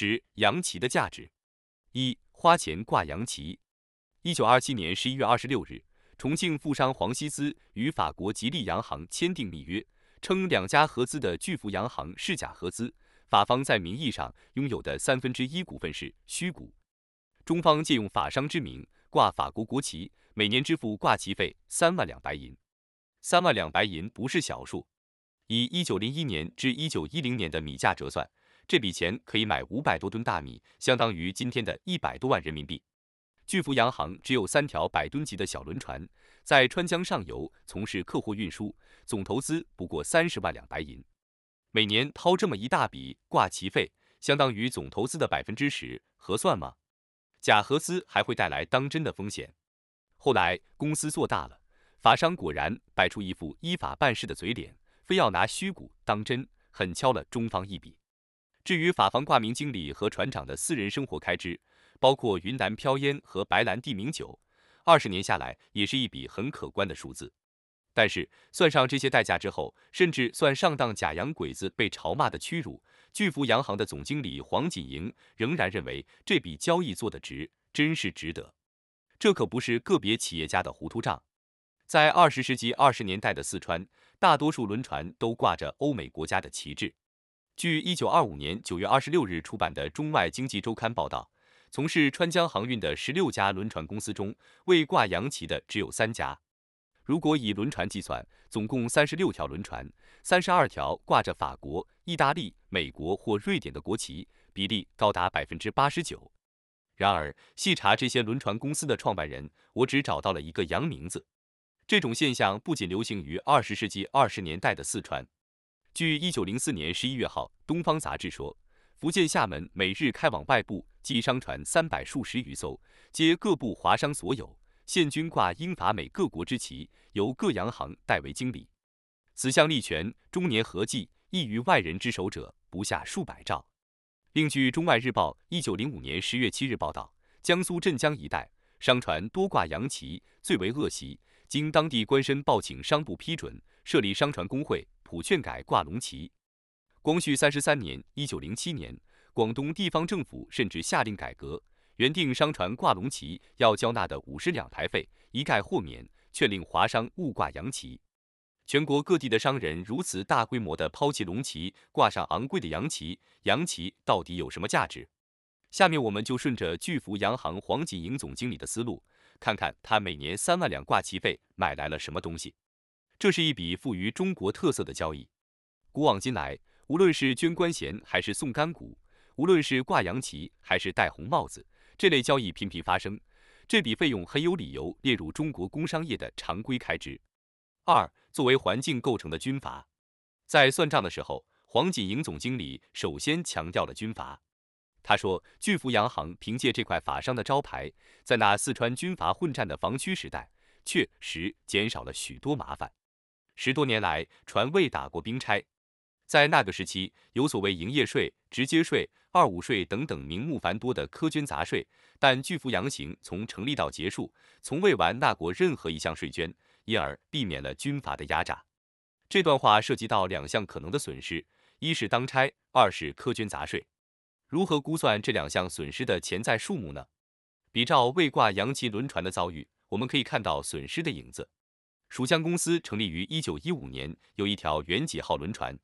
十、洋旗的价值。一、花钱挂洋旗。一九二七年十一月二十六日，重庆富商黄锡滋与法国吉利洋行签订密约，称两家合资的巨福洋行是假合资，法方在名义上拥有的三分之一股份是虚股。中方借用法商之名挂法国国旗，每年支付挂旗费三万两白银。三万两白银不是小数，以一九零一年至一九一零年的米价折算，这笔钱可以买五百多吨大米，相当于今天的一百多万人民币。巨福洋行只有三条百吨级的小轮船，在川江上游从事客货运输，总投资不过三十万两白银。每年掏这么一大笔挂旗费，相当于总投资的百分之十，合算吗？假合资还会带来当真的风险。后来公司做大了，法商果然摆出一副依法办事的嘴脸，非要拿虚股当真，狠敲了中方一笔。至于法方挂名经理和船长的私人生活开支，包括云南飘烟和白兰地名酒，二十年下来也是一笔很可观的数字。但是算上这些代价之后，甚至算上当假洋鬼子被嘲骂的屈辱，巨福洋行的总经理黄锦莹仍然认为这笔交易做得值，真是值得。这可不是个别企业家的糊涂账。在二十世纪二十年代的四川，大多数轮船都挂着欧美国家的旗帜。据一九二五年九月二十六日出版的《中外经济周刊》报道。从事川江航运的十六家轮船公司中，未挂洋旗的只有三家。如果以轮船计算，总共三十六条轮船，三十二条挂着法国、意大利、美国或瑞典的国旗，比例高达百分之八十九。然而，细查这些轮船公司的创办人，我只找到了一个洋名字。这种现象不仅流行于二十世纪二十年代的四川。据一九零四年十一月号《东方杂志》说。福建厦门每日开往外部即商船三百数十余艘，皆各部华商所有，现均挂英法美各国之旗，由各洋行代为经理。此项利权终年合计溢于外人之手者不下数百兆。另据《中外日报》一九零五年十月七日报道，江苏镇江一带商船多挂洋旗，最为恶习。经当地官绅报请商部批准，设立商船工会，普劝改挂龙旗。光绪三十三年（一九零七年），广东地方政府甚至下令改革，原定商船挂龙旗要交纳的五十两牌费一概豁免，劝令华商勿挂洋旗。全国各地的商人如此大规模地抛弃龙旗，挂上昂贵的洋旗，洋旗到底有什么价值？下面我们就顺着巨福洋行黄锦莹总经理的思路，看看他每年三万两挂旗费买来了什么东西。这是一笔富于中国特色的交易。古往今来。无论是捐官衔还是送干股，无论是挂洋旗还是戴红帽子，这类交易频频发生。这笔费用很有理由列入中国工商业的常规开支。二，作为环境构成的军阀，在算账的时候，黄锦莹总经理首先强调了军阀。他说，巨福洋行凭借这块法商的招牌，在那四川军阀混战的防区时代，确实减少了许多麻烦。十多年来，船未打过兵差。在那个时期，有所谓营业税、直接税、二五税等等名目繁多的苛捐杂税，但巨福洋行从成立到结束，从未完纳过任何一项税捐，因而避免了军阀的压榨。这段话涉及到两项可能的损失：一是当差，二是苛捐杂税。如何估算这两项损失的潜在数目呢？比照未挂洋旗轮船的遭遇，我们可以看到损失的影子。蜀江公司成立于一九一五年，有一条元几号轮船。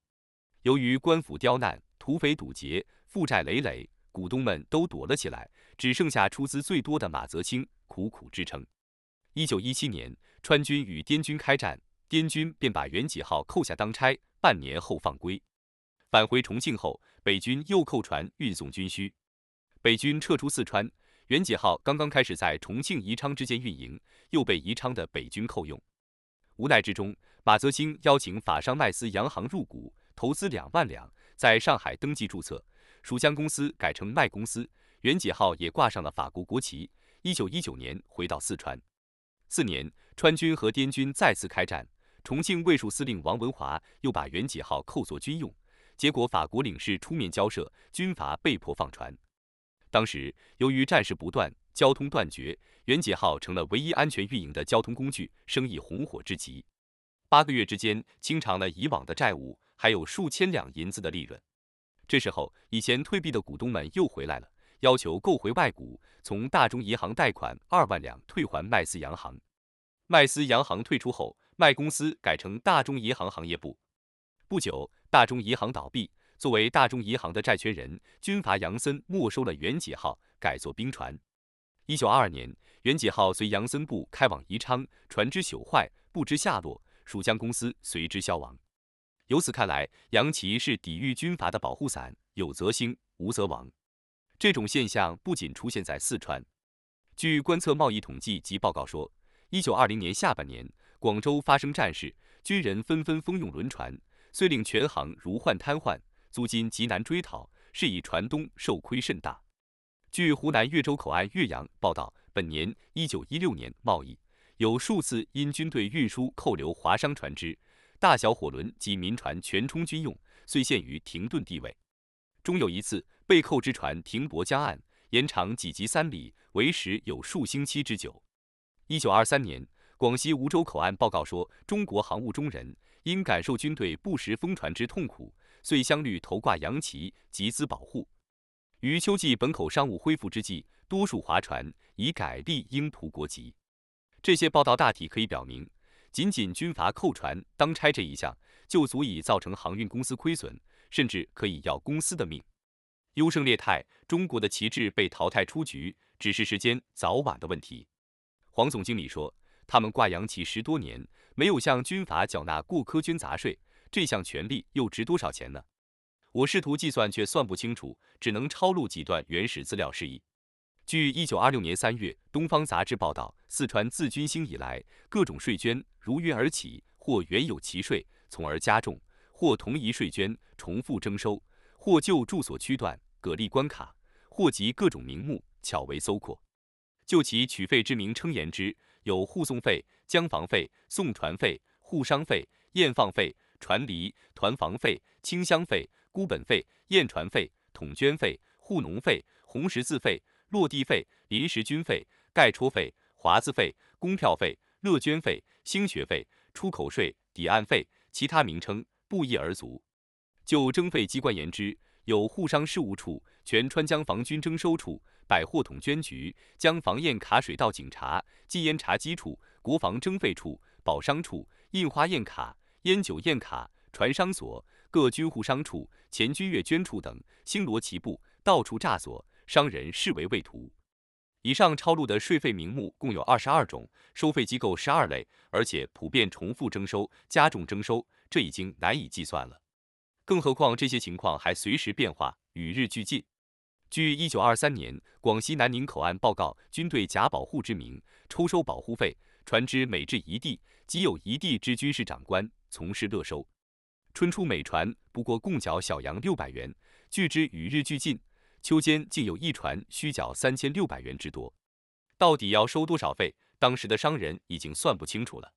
由于官府刁难、土匪堵截、负债累累，股东们都躲了起来，只剩下出资最多的马泽清苦苦支撑。一九一七年，川军与滇军开战，滇军便把元几号扣下当差，半年后放归。返回重庆后，北军又扣船运送军需。北军撤出四川，元几号刚刚开始在重庆、宜昌之间运营，又被宜昌的北军扣用。无奈之中，马泽清邀请法商麦斯洋行入股。投资两万两，在上海登记注册，蜀江公司改成麦公司，元几号也挂上了法国国旗。一九一九年回到四川，次年川军和滇军再次开战，重庆卫戍司令王文华又把元几号扣作军用，结果法国领事出面交涉，军阀被迫放船。当时由于战事不断，交通断绝，元几号成了唯一安全运营的交通工具，生意红火之极。八个月之间清偿了以往的债务。还有数千两银子的利润，这时候，以前退避的股东们又回来了，要求购回外股，从大中银行贷款二万两退还麦斯洋行。麦斯洋行退出后，麦公司改成大中银行行业部。不久，大中银行倒闭，作为大中银行的债权人，军阀杨森没收了元济号，改作兵船。一九二二年，元济号随杨森部开往宜昌，船只朽坏，不知下落，蜀江公司随之消亡。由此看来，杨琦是抵御军阀的保护伞，有则兴，无则亡。这种现象不仅出现在四川。据观测贸易统计及报告说，一九二零年下半年，广州发生战事，军人纷纷蜂拥轮船，遂令全行如患瘫痪，租金极难追讨，是以船东受亏甚大。据湖南岳州口岸岳阳报道，本年一九一六年贸易有数次因军队运输扣留华商船只。大小火轮及民船全充军用，遂陷于停顿地位。终有一次，被扣之船停泊江岸，延长几级三里，为时有数星期之久。一九二三年，广西梧州口岸报告说，中国航务中人因感受军队不时封船之痛苦，遂相率头挂洋旗，集资保护。于秋季本口商务恢复之际，多数划船已改立英图国籍。这些报道大体可以表明。仅仅军阀扣船当差这一项，就足以造成航运公司亏损，甚至可以要公司的命。优胜劣汰，中国的旗帜被淘汰出局，只是时间早晚的问题。黄总经理说，他们挂洋旗十多年，没有向军阀缴纳过苛捐杂税，这项权利又值多少钱呢？我试图计算，却算不清楚，只能抄录几段原始资料示意。据一九二六年三月《东方杂志》报道，四川自军兴以来，各种税捐如约而起，或原有其税，从而加重；或同一税捐重复征收；或就住所区段各立关卡；或集各种名目巧为搜括。就其取费之名称言之，有护送费、江房费、送船费、护商费、验放费、船离、团房费、清乡费、孤本费、验船费、统捐费、护农费、红十字费。落地费、临时军费、盖戳费、华字费、公票费、乐捐费、兴学费、出口税、抵案费，其他名称不一而足。就征费机关言之，有沪商事务处、全川江防军征收处、百货统捐局、江防验卡水道警察、禁烟查缉处、国防征费处、保商处、印花验卡、烟酒验卡、船商所、各军户商处、前军阅捐处等，星罗棋布，到处诈索。商人视为畏途。以上抄录的税费名目共有二十二种，收费机构十二类，而且普遍重复征收、加重征收，这已经难以计算了。更何况这些情况还随时变化，与日俱进。据一九二三年广西南宁口岸报告，军队假保护之名抽收保护费，船只每至一地，即有一地之军事长官从事勒收。春初每船不过共缴小洋六百元，据之与日俱进。秋间竟有一船需缴三千六百元之多，到底要收多少费？当时的商人已经算不清楚了。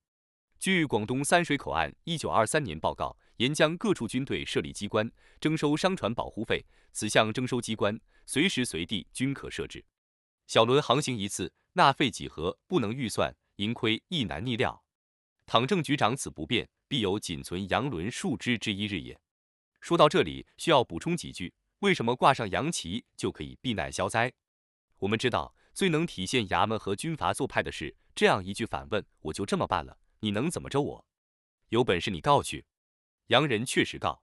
据广东三水口岸一九二三年报告，沿江各处军队设立机关，征收商船保护费。此项征收机关随时随地均可设置。小轮航行一次，纳费几何，不能预算，盈亏亦难逆料。倘郑局长此不便，必有仅存洋轮数支之一日也。说到这里，需要补充几句。为什么挂上洋旗就可以避难消灾？我们知道，最能体现衙门和军阀做派的是这样一句反问：“我就这么办了，你能怎么着我？有本事你告去。”洋人确实告，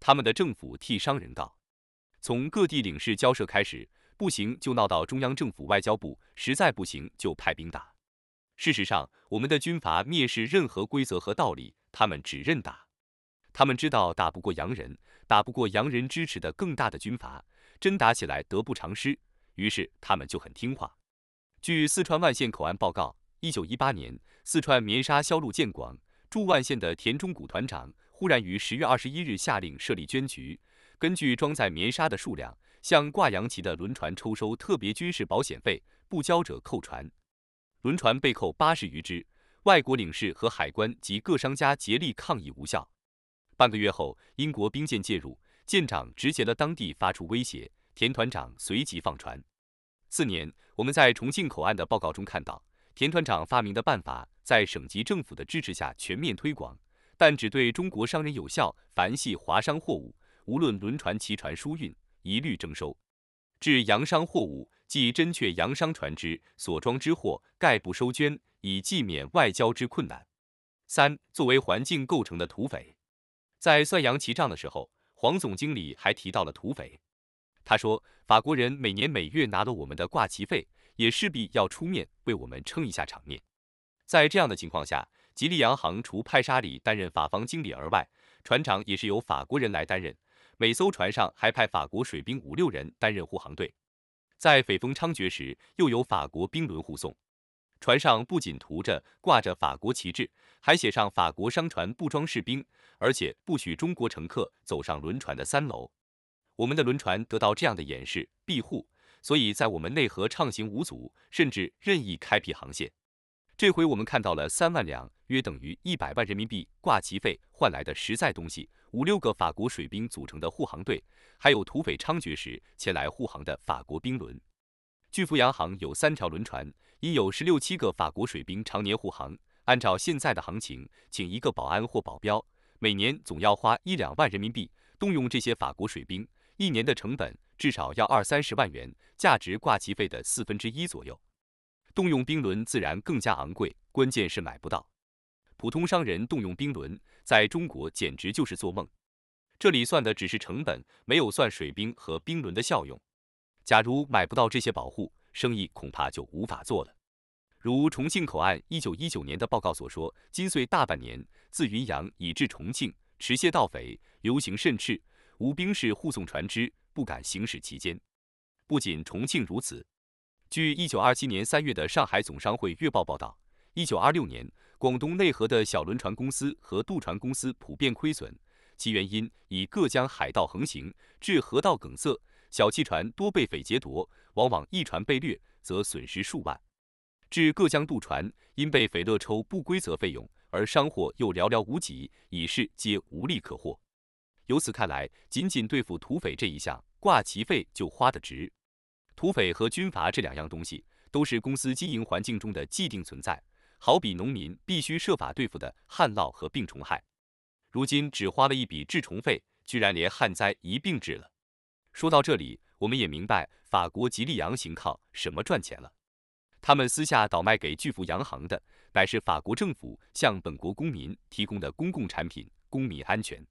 他们的政府替商人告。从各地领事交涉开始，不行就闹到中央政府外交部，实在不行就派兵打。事实上，我们的军阀蔑视任何规则和道理，他们只认打。他们知道打不过洋人。打不过洋人支持的更大的军阀，真打起来得不偿失。于是他们就很听话。据四川万县口岸报告，一九一八年，四川棉纱销路渐广，驻万县的田中谷团长忽然于十月二十一日下令设立捐局，根据装载棉纱的数量，向挂洋旗的轮船抽收特别军事保险费，不交者扣船。轮船被扣八十余只，外国领事和海关及各商家竭力抗议无效。半个月后，英国兵舰介入，舰长直接了当地发出威胁，田团长随即放船。次年，我们在重庆口岸的报告中看到，田团长发明的办法在省级政府的支持下全面推广，但只对中国商人有效，凡系华商货物，无论轮船、骑船、输运，一律征收。至洋商货物，即真确洋商船只所装之货，概不收捐，以避免外交之困难。三、作为环境构成的土匪，在算洋旗账的时候，黄总经理还提到了土匪。他说，法国人每年每月拿了我们的挂旗费，也势必要出面为我们撑一下场面。在这样的情况下，吉利洋行除派沙里担任法方经理而外，船长也是由法国人来担任。每艘船上还派法国水兵五六人担任护航队，在匪风猖獗时，又有法国兵轮护送。船上不仅涂着挂着法国旗帜，还写上法国商船不装士兵，而且不许中国乘客走上轮船的三楼。我们的轮船得到这样的掩饰庇护，所以在我们内河畅行无阻，甚至任意开辟航线。这回我们看到了三万两，约等于一百万人民币挂旗费换来的实在东西。五六个法国水兵组成的护航队，还有土匪猖獗时前来护航的法国兵轮。巨福洋行有三条轮船，已有十六七个法国水兵常年护航。按照现在的行情，请一个保安或保镖，每年总要花一两万人民币。动用这些法国水兵，一年的成本至少要二三十万元，价值挂旗费的四分之一左右。动用兵轮自然更加昂贵，关键是买不到。普通商人动用兵轮，在中国简直就是做梦。这里算的只是成本，没有算水兵和兵轮的效用。假如买不到这些保护，生意恐怕就无法做了。如重庆口岸一九一九年的报告所说，今岁大半年，自云阳以至重庆，持械盗匪游行甚炽，无兵士护送船只，不敢行驶其间。不仅重庆如此，据一九二七年三月的上海总商会月报报道，一九二六年。广东内河的小轮船公司和渡船公司普遍亏损，其原因以各江海盗横行，致河道梗塞，小汽船多被匪劫夺，往往一船被掠，则损失数万；至各江渡船因被匪勒抽不规则费用，而商货又寥寥无几，已是皆无利可获。由此看来，仅仅对付土匪这一项挂旗费就花得值。土匪和军阀这两样东西，都是公司经营环境中的既定存在。好比农民必须设法对付的旱涝和病虫害，如今只花了一笔治虫费，居然连旱灾一并治了。说到这里，我们也明白法国吉利洋行靠什么赚钱了。他们私下倒卖给巨富洋行的，乃是法国政府向本国公民提供的公共产品——公民安全。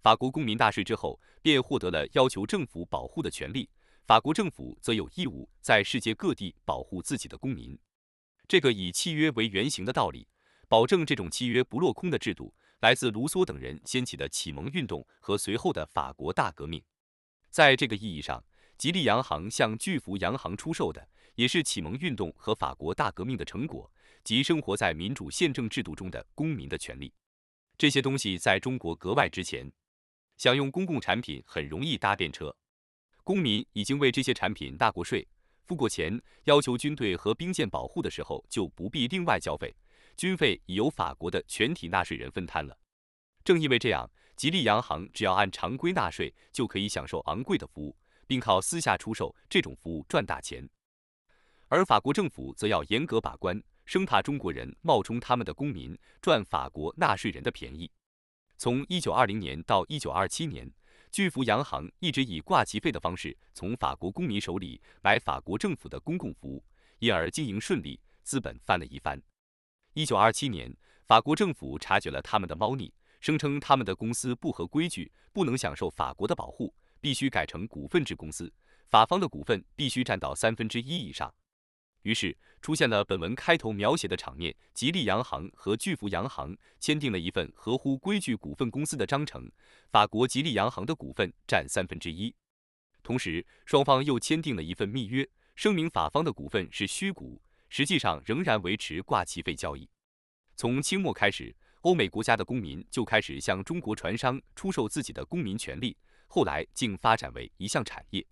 法国公民纳税之后，便获得了要求政府保护的权利，法国政府则有义务在世界各地保护自己的公民。这个以契约为原型的道理，保证这种契约不落空的制度，来自卢梭等人掀起的启蒙运动和随后的法国大革命。在这个意义上，吉利洋行向巨福洋行出售的，也是启蒙运动和法国大革命的成果，即生活在民主宪政制度中的公民的权利。这些东西在中国格外值钱，想用公共产品很容易搭便车。公民已经为这些产品纳过税。付过钱，要求军队和兵舰保护的时候，就不必另外交费，军费已由法国的全体纳税人分摊了。正因为这样，吉利洋行只要按常规纳税，就可以享受昂贵的服务，并靠私下出售这种服务赚大钱。而法国政府则要严格把关，生怕中国人冒充他们的公民，赚法国纳税人的便宜。从一九二零年到一九二七年。巨福洋行一直以挂旗费的方式从法国公民手里买法国政府的公共服务，因而经营顺利，资本翻了一番。一九二七年，法国政府察觉了他们的猫腻，声称他们的公司不合规矩，不能享受法国的保护，必须改成股份制公司，法方的股份必须占到三分之一以上。于是出现了本文开头描写的场面：吉利洋行和巨福洋行签订了一份合乎规矩股份公司的章程，法国吉利洋行的股份占三分之一。同时，双方又签订了一份密约，声明法方的股份是虚股，实际上仍然维持挂旗费交易。从清末开始，欧美国家的公民就开始向中国船商出售自己的公民权利，后来竟发展为一项产业。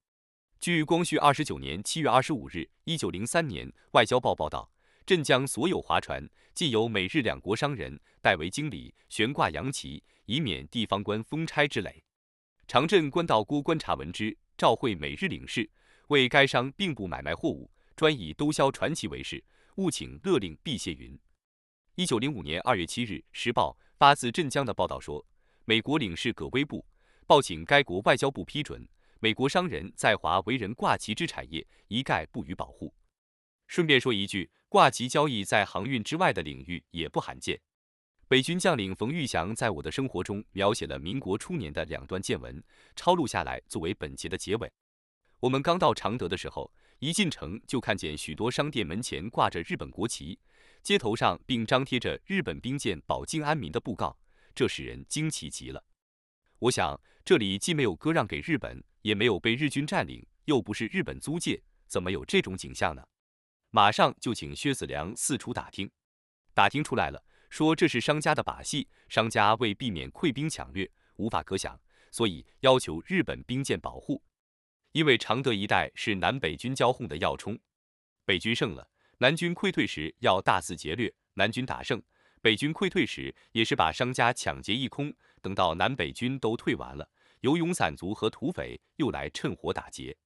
据光绪二十九年七月二十五日（一九零三年）外交报报道，镇江所有划船尽由美日两国商人代为经理，悬挂洋旗，以免地方官封差之累。长镇官道郭观察闻之，召会美日领事，为该商并不买卖货物，专以兜销传奇为事，务请勒令避谢云。一九零五年二月七日，《时报》发自镇江的报道说，美国领事葛威布。报请该国外交部批准，美国商人在华为人挂旗之产业一概不予保护。顺便说一句，挂旗交易在航运之外的领域也不罕见。北军将领冯玉祥在我的生活中描写了民国初年的两段见闻，抄录下来作为本节的结尾。我们刚到常德的时候，一进城就看见许多商店门前挂着日本国旗，街头上并张贴着日本兵舰保境安民的布告，这使人惊奇极了。我想，这里既没有割让给日本，也没有被日军占领，又不是日本租界，怎么有这种景象呢？马上就请薛子良四处打听，打听出来了。说这是商家的把戏，商家为避免溃兵抢掠，无法可想，所以要求日本兵舰保护。因为常德一带是南北军交锋的要冲，北军胜了，南军溃退时要大肆劫掠；南军打胜，北军溃退时也是把商家抢劫一空。等到南北军都退完了，游勇散族和土匪又来趁火打劫，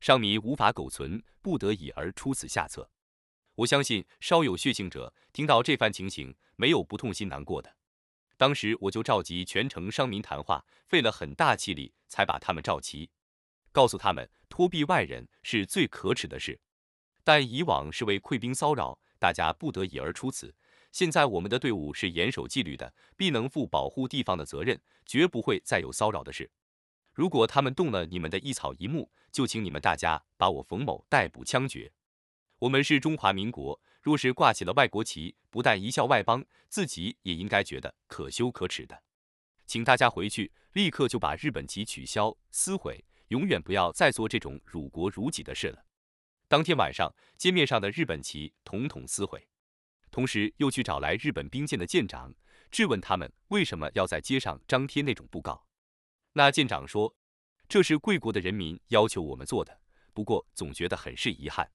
商民无法苟存，不得已而出此下策。我相信稍有血性者，听到这番情形，没有不痛心难过的。当时我就召集全城商民谈话，费了很大气力，才把他们召齐，告诉他们托庇外人是最可耻的事。但以往是为溃兵骚扰，大家不得已而出此。现在我们的队伍是严守纪律的，必能负保护地方的责任，绝不会再有骚扰的事。如果他们动了你们的一草一木，就请你们大家把我冯某逮捕枪决。我们是中华民国，若是挂起了外国旗，不但贻笑外邦，自己也应该觉得可羞可耻的。请大家回去，立刻就把日本旗取消撕毁，永远不要再做这种辱国辱己的事了。当天晚上，街面上的日本旗统统撕毁，同时又去找来日本兵舰的舰长，质问他们为什么要在街上张贴那种布告。那舰长说：“这是贵国的人民要求我们做的，不过总觉得很是遗憾。”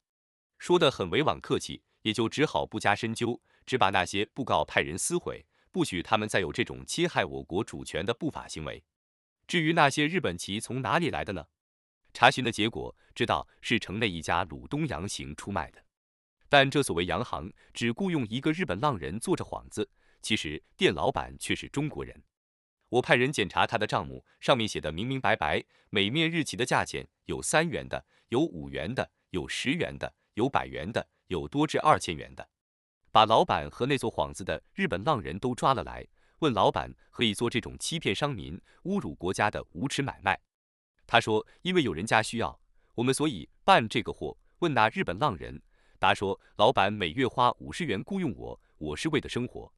说得很委婉客气，也就只好不加深究，只把那些布告派人撕毁，不许他们再有这种侵害我国主权的不法行为。至于那些日本旗从哪里来的呢？查询的结果知道是城内一家鲁东洋行出卖的，但这所谓洋行只雇佣一个日本浪人做着幌子，其实店老板却是中国人。我派人检查他的账目，上面写的明明白白，每面日旗的价钱有三元的，有五元的，有十元的。有百元的，有多至二千元的，把老板和那做幌子的日本浪人都抓了来，问老板可以做这种欺骗商民、侮辱国家的无耻买卖。他说，因为有人家需要，我们所以办这个货。问那日本浪人，答说，老板每月花五十元雇佣我，我是为的生活。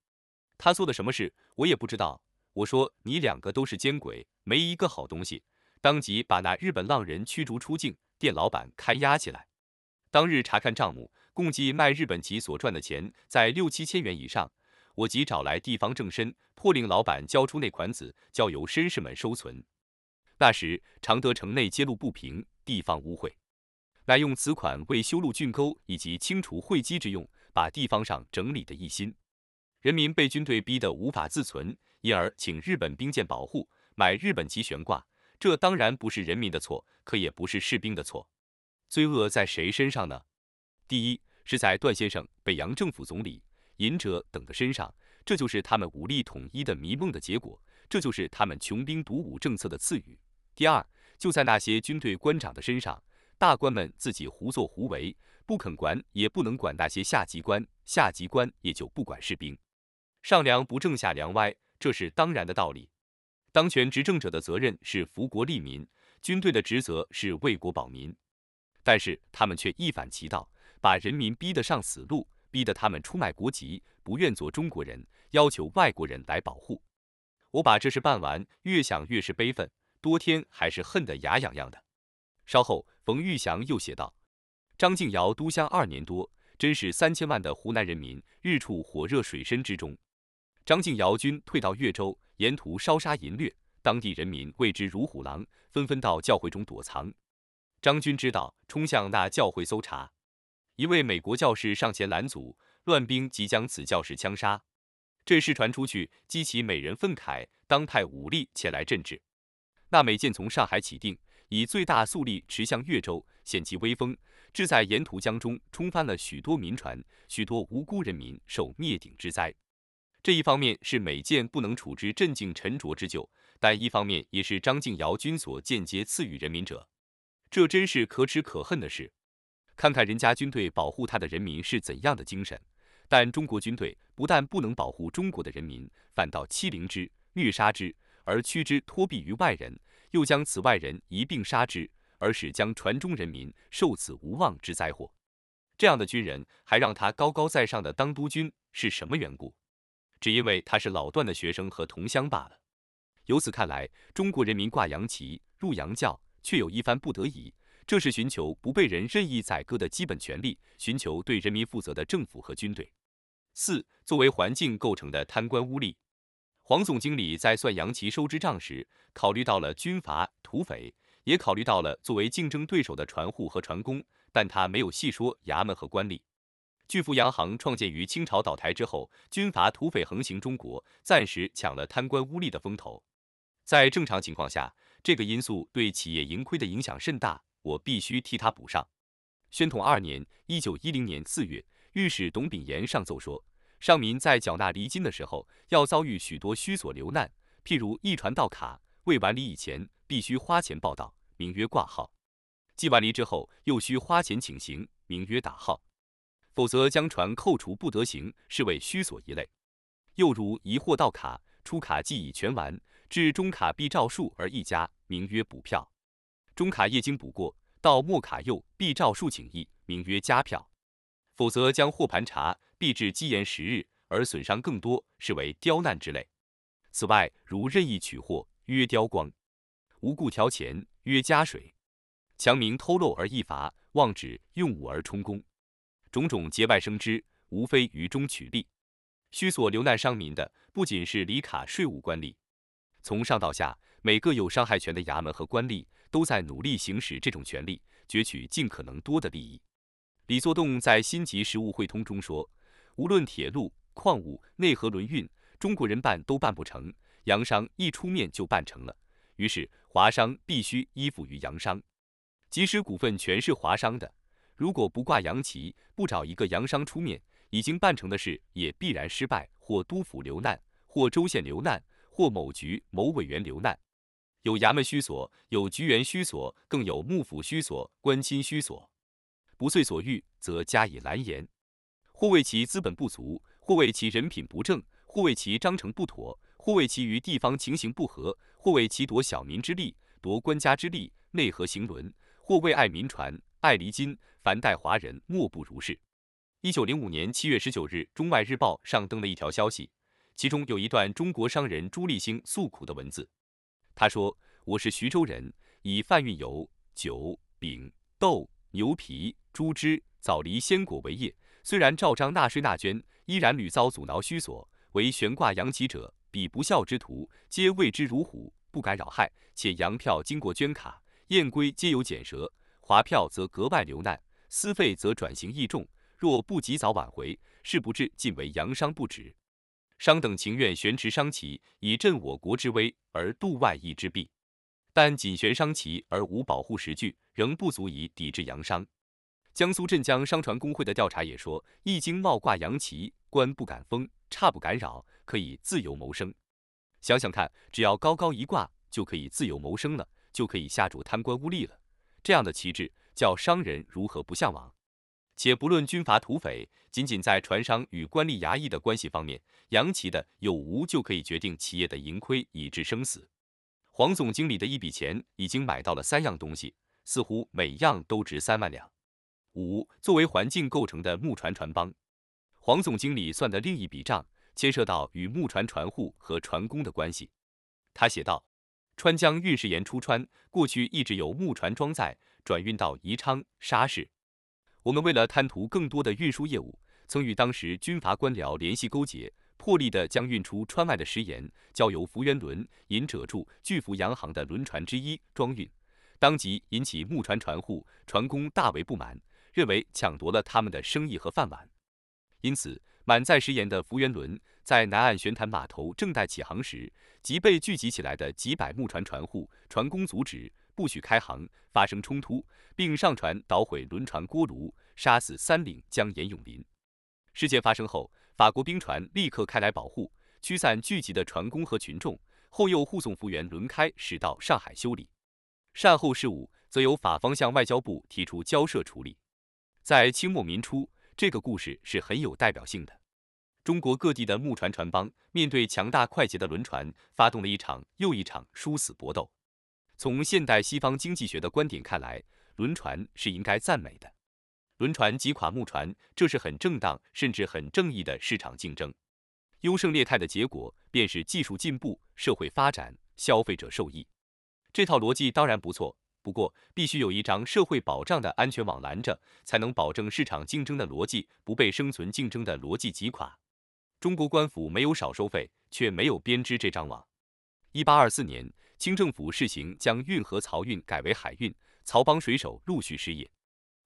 他做的什么事，我也不知道。我说，你两个都是奸鬼，没一个好东西。当即把那日本浪人驱逐出境，店老板看押起来。当日查看账目，共计卖日本旗所赚的钱在六七千元以上。我即找来地方正身，迫令老板交出那款子，交由绅士们收存。那时常德城内街路不平，地方污秽，乃用此款为修路浚沟以及清除秽积之用，把地方上整理的一新。人民被军队逼得无法自存，因而请日本兵舰保护，买日本旗悬挂。这当然不是人民的错，可也不是士兵的错。罪恶在谁身上呢？第一是在段先生、北洋政府总理、尹者等的身上，这就是他们武力统一的迷梦的结果，这就是他们穷兵黩武政策的赐予。第二就在那些军队官长的身上，大官们自己胡作胡为，不肯管也不能管那些下级官，下级官也就不管士兵。上梁不正下梁歪，这是当然的道理。当权执政者的责任是福国利民，军队的职责是为国保民。但是他们却一反其道，把人民逼得上死路，逼得他们出卖国籍，不愿做中国人，要求外国人来保护。我把这事办完，越想越是悲愤，多天还是恨得牙痒痒的。稍后，冯玉祥又写道：“张敬尧都乡二年多，真是三千万的湖南人民日处火热水深之中。张敬尧军退到越州，沿途烧杀淫掠，当地人民为之如虎狼，纷纷到教会中躲藏。”张军知道，冲向那教会搜查，一位美国教士上前拦阻，乱兵即将此教士枪杀。这事传出去，激起美人愤慨，当派武力前来镇治。那美舰从上海起定，以最大速力驰向越州，显其威风，志在沿途江中冲翻了许多民船，许多无辜人民受灭顶之灾。这一方面是美舰不能处之镇静沉着之咎，但一方面也是张敬尧军所间接赐予人民者，这真是可耻可恨的事。看看人家军队保护他的人民是怎样的精神，但中国军队不但不能保护中国的人民，反倒欺凌之、虐杀之，而屈之托庇于外人，又将此外人一并杀之，而使将船中人民受此无望之灾祸。这样的军人还让他高高在上的当督军，是什么缘故？只因为他是老段的学生和同乡罢了。由此看来，中国人民挂洋旗、入洋教，却有一番不得已。这是寻求不被人任意宰割的基本权利，寻求对人民负责的政府和军队。四、作为环境构成的贪官污吏。黄总经理在算洋旗收支账时，考虑到了军阀、土匪，也考虑到了作为竞争对手的船户和船工。但他没有细说衙门和官吏。巨富洋行创建于清朝倒台之后，军阀土匪横行中国，暂时抢了贪官污吏的风头。在正常情况下，这个因素对企业盈亏的影响甚大，我必须替他补上。宣统二年（一九一零年四月），御史董秉言上奏说，上民在缴纳厘金的时候，要遭遇许多虚索流难，譬如一船到卡未完离以前，必须花钱报到，名曰挂号。寄完离之后，又需花钱请行，名曰打号，否则将船扣除不得行，视为虚索一类。又如一货到卡，出卡既已全完，至中卡必照数而一加，名曰补票；中卡业经补过，到末卡又必照数请益，名曰加票。否则将货盘查，必至积延十日而损伤更多，视为刁难之类。此外，如任意取货，曰刁光；无故调钱，曰加水。强明偷漏而易罚，妄指用武而充公，种种节外生枝，无非于中取利。虚所流难伤民的，不仅是里卡税务官吏，从上到下，每个有伤害权的衙门和官吏，都在努力行使这种权利，攫取尽可能多的利益。李作栋在《新集实务汇通》中说：“无论铁路、矿物、内河轮运，中国人办都办不成，洋商一出面就办成了，于是华商必须依附于洋商。”即使股份全是华商的，如果不挂洋旗，不找一个洋商出面，已经办成的事也必然失败，或督府流难，或州县流难，或某局某委员流难。有衙门虚索，有局员虚索，更有幕府虚索、官亲虚索。不遂所欲，则加以拦言，或为其资本不足，或为其人品不正，或为其章程不妥，或为其与地方情形不合，或为其夺小民之利，夺官家之利，内合行轮。或为爱民船，爱离金，凡待华人莫不如是。一九零五年七月十九日，《中外日报》上登了一条消息，其中有一段中国商人朱立兴诉苦的文字。他说：“我是徐州人，以贩运油、酒、饼、豆、牛皮、猪脂、枣梨、鲜果为业。虽然照章纳税纳捐，依然屡遭阻挠虚索。为悬挂洋旗者，彼不孝之徒，皆畏之如虎，不敢扰害。且洋票经过捐卡。”验归皆有减折，华票则格外留难，私费则转型易重。若不及早挽回，事不至尽为洋商不止。商等情愿悬持商旗，以振我国之威，而度外夷之弊。但仅悬商旗而无保护实据，仍不足以抵制洋商。江苏镇江商船工会的调查也说，一经冒挂洋旗，官不敢封，差不敢扰，可以自由谋生。想想看，只要高高一挂，就可以自由谋生了。就可以下注贪官污吏了。这样的旗帜，叫商人如何不向往？且不论军阀土匪，仅仅在船商与官吏衙役的关系方面，洋旗的有无就可以决定企业的盈亏以至生死。黄总经理的一笔钱已经买到了三样东西，似乎每样都值三万两。五，作为环境构成的木船船帮，黄总经理算的另一笔账，牵涉到与木船船户和船工的关系。他写道。川江运石盐出川，过去一直由木船装载，转运到宜昌、沙市。我们为了贪图更多的运输业务，曾与当时军阀官僚联系勾结，破例的将运出川外的食盐交由福源轮引者住巨福洋行的轮船之一装运，当即引起木船船户、船工大为不满，认为抢夺了他们的生意和饭碗。因此，满载食盐的福源轮在南岸玄潭码头正待起航时，即被聚集起来的几百木船船户、船工阻止，不许开航，发生冲突，并上船捣毁轮船锅炉，杀死三领将严永林。事件发生后，法国兵船立刻开来保护，驱散聚集的船工和群众，后又护送福原轮开驶到上海修理。善后事务则由法方向外交部提出交涉处理。在清末民初，这个故事是很有代表性的。中国各地的木船船帮面对强大快捷的轮船，发动了一场又一场殊死搏斗。从现代西方经济学的观点看来，轮船是应该赞美的。轮船击垮木船，这是很正当甚至很正义的市场竞争。优胜劣汰的结果，便是技术进步、社会发展、消费者受益。这套逻辑当然不错，不过必须有一张社会保障的安全网拦着，才能保证市场竞争的逻辑不被生存竞争的逻辑击垮。中国官府没有少收费，却没有编织这张网。一八二四年，清政府试行将运河漕运改为海运，漕帮水手陆续失业。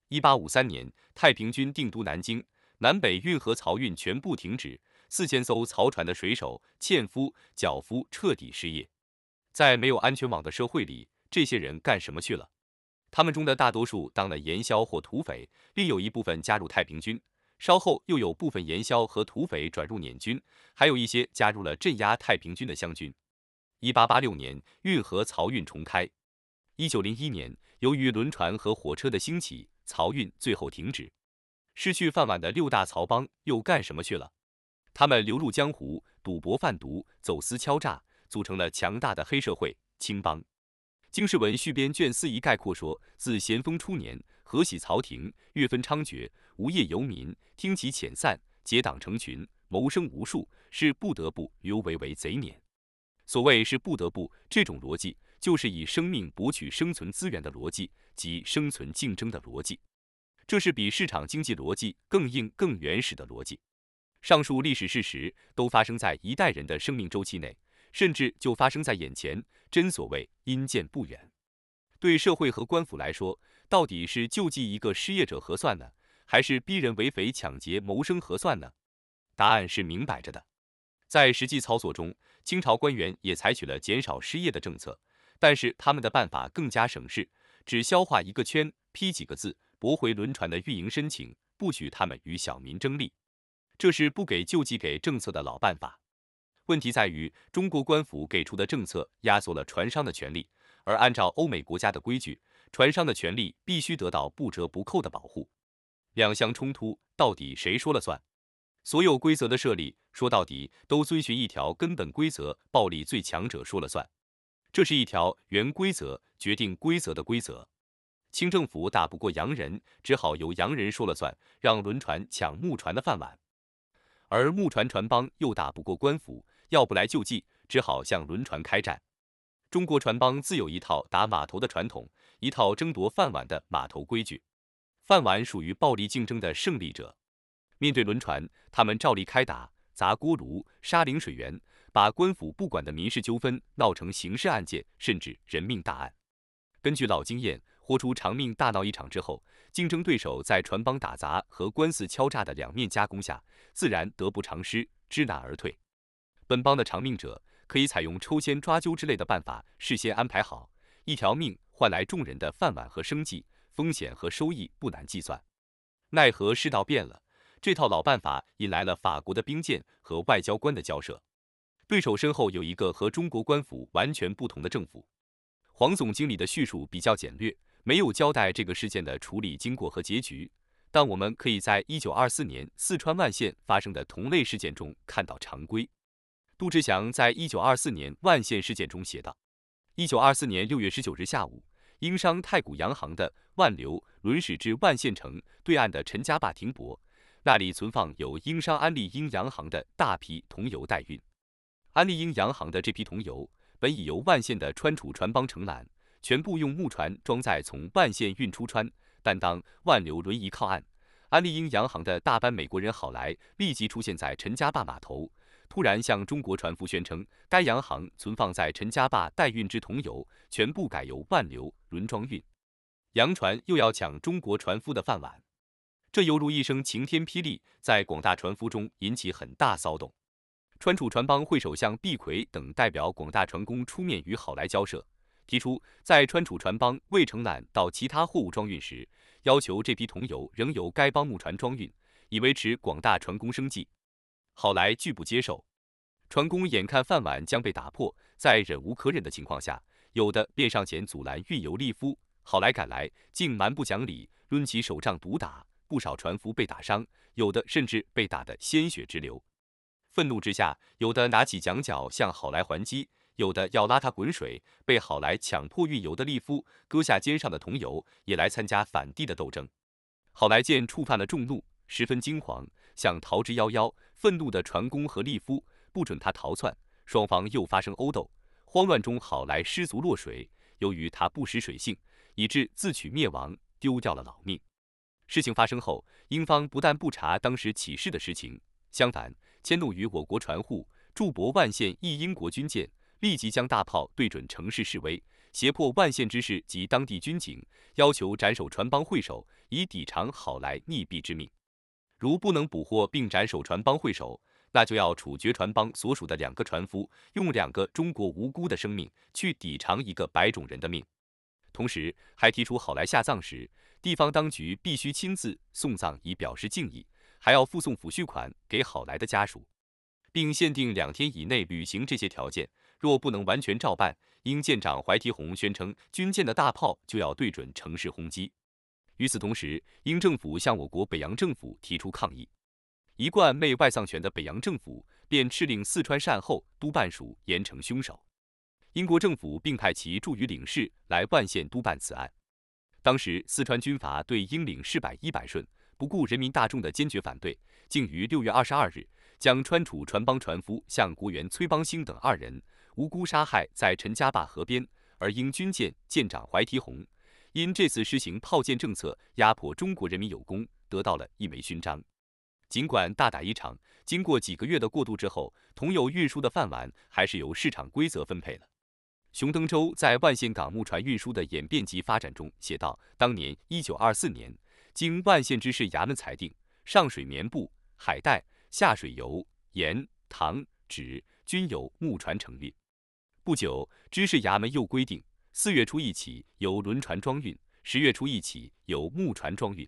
一八五三年，太平军定都南京，南北运河漕运全部停止，四千艘漕船的水手、纤夫、脚夫彻底失业。在没有安全网的社会里，这些人干什么去了？他们中的大多数当了盐枭或土匪，另有一部分加入太平军。稍后又有部分盐枭和土匪转入捻军，还有一些加入了镇压太平军的湘军。一八八六年，运河漕运重开。一九零一年，由于轮船和火车的兴起，漕运最后停止。失去饭碗的六大漕帮又干什么去了？他们流入江湖，赌博贩毒，走私敲诈，组成了强大的黑社会——青帮。经世文续编卷四一概括说：自咸丰初年。河喜曹廷，月分猖獗，无业游民听其遣散，结党成群，谋生无数，是不得不尤为为贼年。所谓是不得不，这种逻辑就是以生命博取生存资源的逻辑，即生存竞争的逻辑。这是比市场经济逻辑更硬、更原始的逻辑。上述历史事实都发生在一代人的生命周期内，甚至就发生在眼前。真所谓阴见不远。对社会和官府来说，到底是救济一个失业者合算呢，还是逼人为匪抢劫谋生合算呢？答案是明摆着的。在实际操作中，清朝官员也采取了减少失业的政策，但是他们的办法更加省事，只消化一个圈，批几个字，驳回轮船的运营申请，不许他们与小民争利。这是不给救济给政策的老办法。问题在于，中国官府给出的政策压缩了船商的权利，而按照欧美国家的规矩。船商的权利必须得到不折不扣的保护。两相冲突，到底谁说了算？所有规则的设立，说到底都遵循一条根本规则：暴力最强者说了算。这是一条原规则决定规则的规则。清政府打不过洋人，只好由洋人说了算，让轮船抢木船的饭碗；而木船船帮又打不过官府，要不来救济，只好向轮船开战。中国船帮自有一套打码头的传统。一套争夺饭碗的码头规矩，饭碗属于暴力竞争的胜利者。面对轮船，他们照例开打，砸锅炉、杀领水源，把官府不管的民事纠纷闹成刑事案件，甚至人命大案。根据老经验，豁出长命大闹一场之后，竞争对手在船帮打砸和官司敲诈的两面夹攻下，自然得不偿失，知难而退。本帮的长命者可以采用抽签抓阄之类的办法，事先安排好一条命。换来众人的饭碗和生计，风险和收益不难计算。奈何世道变了，这套老办法引来了法国的兵舰和外交官的交涉。对手身后有一个和中国官府完全不同的政府。黄总经理的叙述比较简略，没有交代这个事件的处理经过和结局。但我们可以在一九二四年四川万县发生的同类事件中看到常规。杜志祥在一九二四年万县事件中写道。一九二四年六月十九日下午，英商太古洋行的万流轮驶至万县城对岸的陈家坝停泊，那里存放有英商安利英洋行的大批桐油待运。安利英洋行的这批桐油本已由万县的川楚船帮承揽，全部用木船装载从万县运出川，但当万流轮移靠岸，安利英洋行的大班美国人好来立即出现在陈家坝码头。突然向中国船夫宣称，该洋行存放在陈家坝待运之桐油全部改由万流轮装运，洋船又要抢中国船夫的饭碗，这犹如一声晴天霹雳，在广大船夫中引起很大骚动。川楚船帮会首相毕奎等代表广大船工出面与好来交涉，提出在川楚船帮未承揽到其他货物装运时，要求这批桐油仍由该帮木船装运，以维持广大船工生计。好来拒不接受。船工眼看饭碗将被打破，在忍无可忍的情况下，有的便上前阻拦运油利夫。好来赶来，竟蛮不讲理，抡起手杖毒打，不少船夫被打伤，有的甚至被打得鲜血直流。愤怒之下，有的拿起桨脚向好来还击，有的要拉他滚水。被好来强迫运油的利夫割下肩上的铜油，也来参加反帝的斗争。好来见触犯了众怒，十分惊慌，想逃之夭夭。愤怒的船工和利夫。不准他逃窜，双方又发生殴斗，慌乱中好来失足落水。由于他不识水性，以致自取灭亡，丢掉了老命。事情发生后，英方不但不查当时起事的实情，相反迁怒于我国船户，驻泊万县一英国军舰，立即将大炮对准城市示威，胁迫万县之士及当地军警，要求斩首船帮会首，以抵偿好来溺毙之命。如不能捕获并斩首船帮会首，那就要处决船帮所属的两个船夫，用两个中国无辜的生命去抵偿一个白种人的命。同时，还提出好来下葬时，地方当局必须亲自送葬以表示敬意，还要附送抚恤款给好来的家属，并限定两天以内履行这些条件。若不能完全照办，英舰长怀提洪宣称军舰的大炮就要对准城市轰击。与此同时，英政府向我国北洋政府提出抗议。一贯昧外丧权的北洋政府便敕令四川善后督办署严惩凶手。英国政府并派其驻渝领事来万县督办此案。当时四川军阀对英领事百依百顺，不顾人民大众的坚决反对，竟于六月二十二日将川楚船帮船夫向国元崔邦兴等二人无辜杀害在陈家坝河边。而英军舰舰长怀提洪因这次实行炮舰政策压迫中国人民有功，得到了一枚勋章。尽管大打一场，经过几个月的过渡之后，铜油运输的饭碗还是由市场规则分配了。熊登舟在万县港木船运输的演变及发展中写道：当年一九二四年，经万县知事衙门裁定，上水棉布、海带，下水油、盐、糖、纸均由木船承运。不久，知事衙门又规定，四月初一起由轮船装运，十月初一起由木船装运。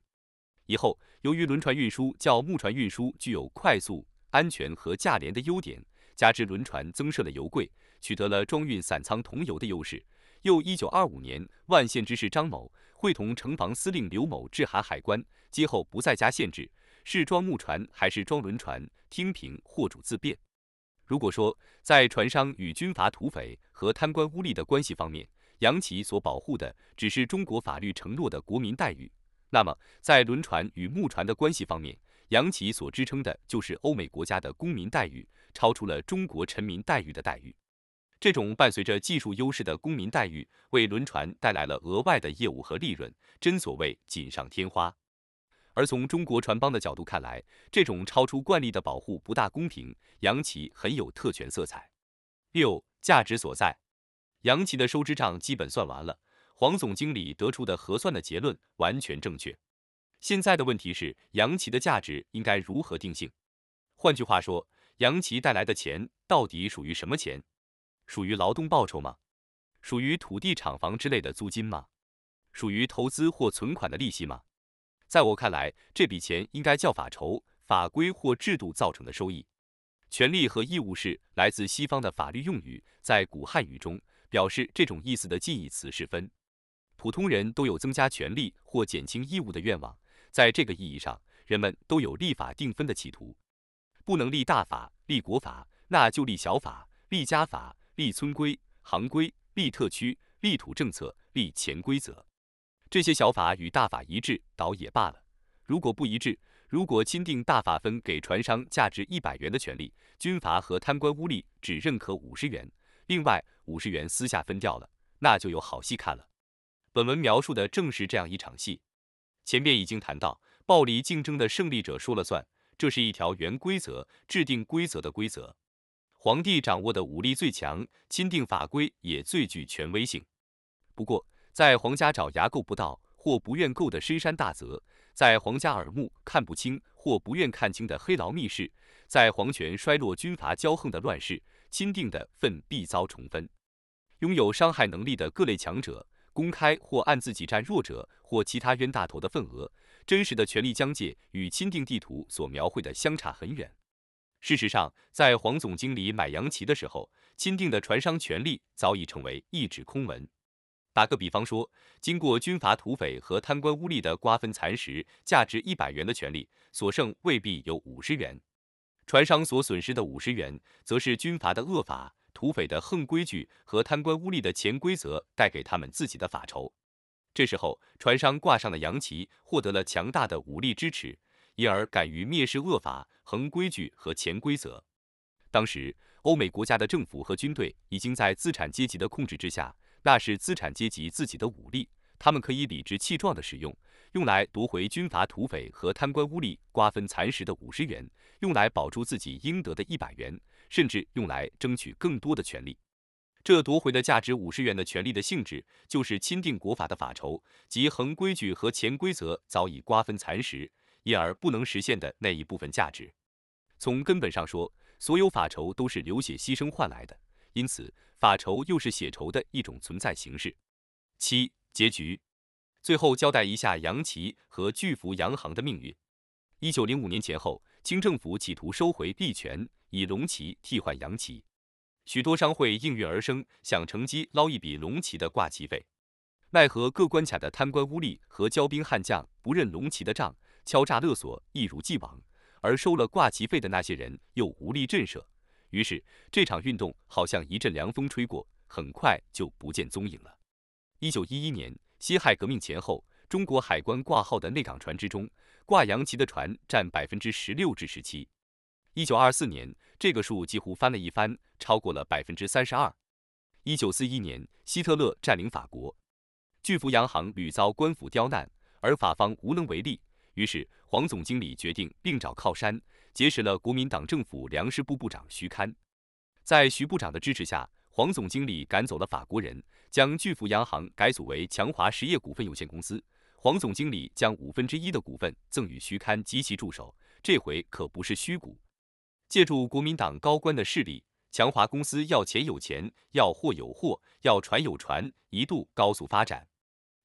以后，由于轮船运输较木船运输具有快速、安全和价廉的优点，加之轮船增设了油柜，取得了装运散仓铜油的优势。又一九二五年，万县知事张某会同城防司令刘某致函海关，今后不再加限制，是装木船还是装轮船，听凭货主自便。如果说在船商与军阀土匪和贪官污吏的关系方面，洋企所保护的只是中国法律承诺的国民待遇。那么，在轮船与木船的关系方面，洋企所支撑的就是欧美国家的公民待遇，超出了中国臣民待遇的待遇。这种伴随着技术优势的公民待遇，为轮船带来了额外的业务和利润，真所谓锦上添花。而从中国船帮的角度看来，这种超出惯例的保护不大公平，洋企很有特权色彩。六、价值所在，洋企的收支账基本算完了。黄总经理得出的核算的结论完全正确。现在的问题是，洋企的价值应该如何定性？换句话说，洋企带来的钱到底属于什么钱？属于劳动报酬吗？属于土地、厂房之类的租金吗？属于投资或存款的利息吗？在我看来，这笔钱应该叫法筹、法规或制度造成的收益。权利和义务是来自西方的法律用语，在古汉语中表示这种意思的近义词是分。普通人都有增加权利或减轻义务的愿望，在这个意义上，人们都有立法定分的企图。不能立大法、立国法，那就立小法、立家法、立村规、行规、立特区、立土政策、立潜规则。这些小法与大法一致，倒也罢了；如果不一致，如果钦定大法分给船商价值一百元的权利，军阀和贪官污吏只认可五十元，另外五十元私下分掉了，那就有好戏看了。本文描述的正是这样一场戏。前面已经谈到，暴力竞争的胜利者说了算，这是一条原规则，制定规则的规则。皇帝掌握的武力最强，钦定法规也最具权威性。不过，在皇家爪牙够不到或不愿够的深山大泽，在皇家耳目看不清或不愿看清的黑牢密室，在皇权衰落、军阀骄横的乱世，钦定的份必遭重分。拥有伤害能力的各类强者。公开或暗自己占弱者或其他冤大头的份额，真实的权力疆界与钦定地图所描绘的相差很远。事实上，在黄总经理买洋旗的时候，钦定的船商权利早已成为一纸空文。打个比方说，经过军阀土匪和贪官污吏的瓜分蚕食，价值一百元的权利，所剩未必有五十元。船商所损失的五十元，则是军阀的恶法、土匪的横规矩和贪官污吏的潜规则带给他们自己的法筹。这时候，船商挂上的洋旗，获得了强大的武力支持，因而敢于蔑视恶法、横规矩和潜规则。当时，欧美国家的政府和军队已经在资产阶级的控制之下。那是资产阶级自己的武力，他们可以理直气壮地使用，用来夺回军阀土匪和贪官污吏瓜分蚕食的五十元，用来保住自己应得的一百元，甚至用来争取更多的权利。这夺回的价值五十元的权利的性质，就是钦定国法的法筹，即横规矩和潜规则早已瓜分蚕食，因而不能实现的那一部分价值。从根本上说，所有法筹都是流血牺牲换来的。因此，法筹又是血筹的一种存在形式。七结局，最后交代一下杨旗和巨幅洋行的命运。一九零五年前后，清政府企图收回币权，以龙旗替换洋旗，许多商会应运而生，想乘机捞一笔龙旗的挂旗费。奈何各关卡的贪官污吏和骄兵悍将不认龙旗的账，敲诈勒索一如既往，而收了挂旗费的那些人又无力震慑。于是，这场运动好像一阵凉风吹过，很快就不见踪影了。一九一一年，辛亥革命前后，中国海关挂号的内港船只中，挂洋旗的船占百分之十六至十七。一九二四年，这个数几乎翻了一番，超过了百分之三十二。一九四一年，希特勒占领法国，巨幅洋行屡遭官府刁难，而法方无能为力。于是，黄总经理决定另找靠山。结识了国民党政府粮食部部长徐堪，在徐部长的支持下，黄总经理赶走了法国人，将巨福洋行改组为强华实业股份有限公司。黄总经理将五分之一的股份赠与徐堪及其助手，这回可不是虚股。借助国民党高官的势力，强华公司要钱有钱，要货有货，要船有船，一度高速发展。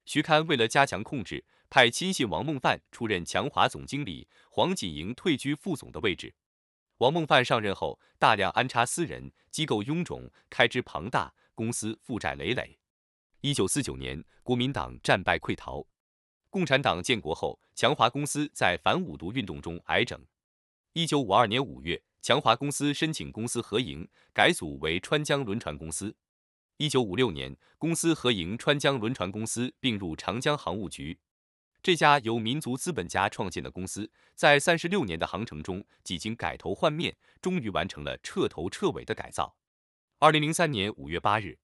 徐堪为了加强控制。派亲信王孟范出任强华总经理，黄锦莹退居副总的位置。王孟范上任后，大量安插私人机构，臃肿，开支庞大，公司负债累累。一九四九年，国民党战败溃逃，共产党建国后，强华公司在反五毒运动中挨整。一九五二年五月，强华公司申请公司合营，改组为川江轮船公司。一九五六年，公司合营川江轮船公司，并入长江航务局。这家由民族资本家创建的公司，在三十六年的航程中，几经改头换面，终于完成了彻头彻尾的改造。二零零三年五月八日，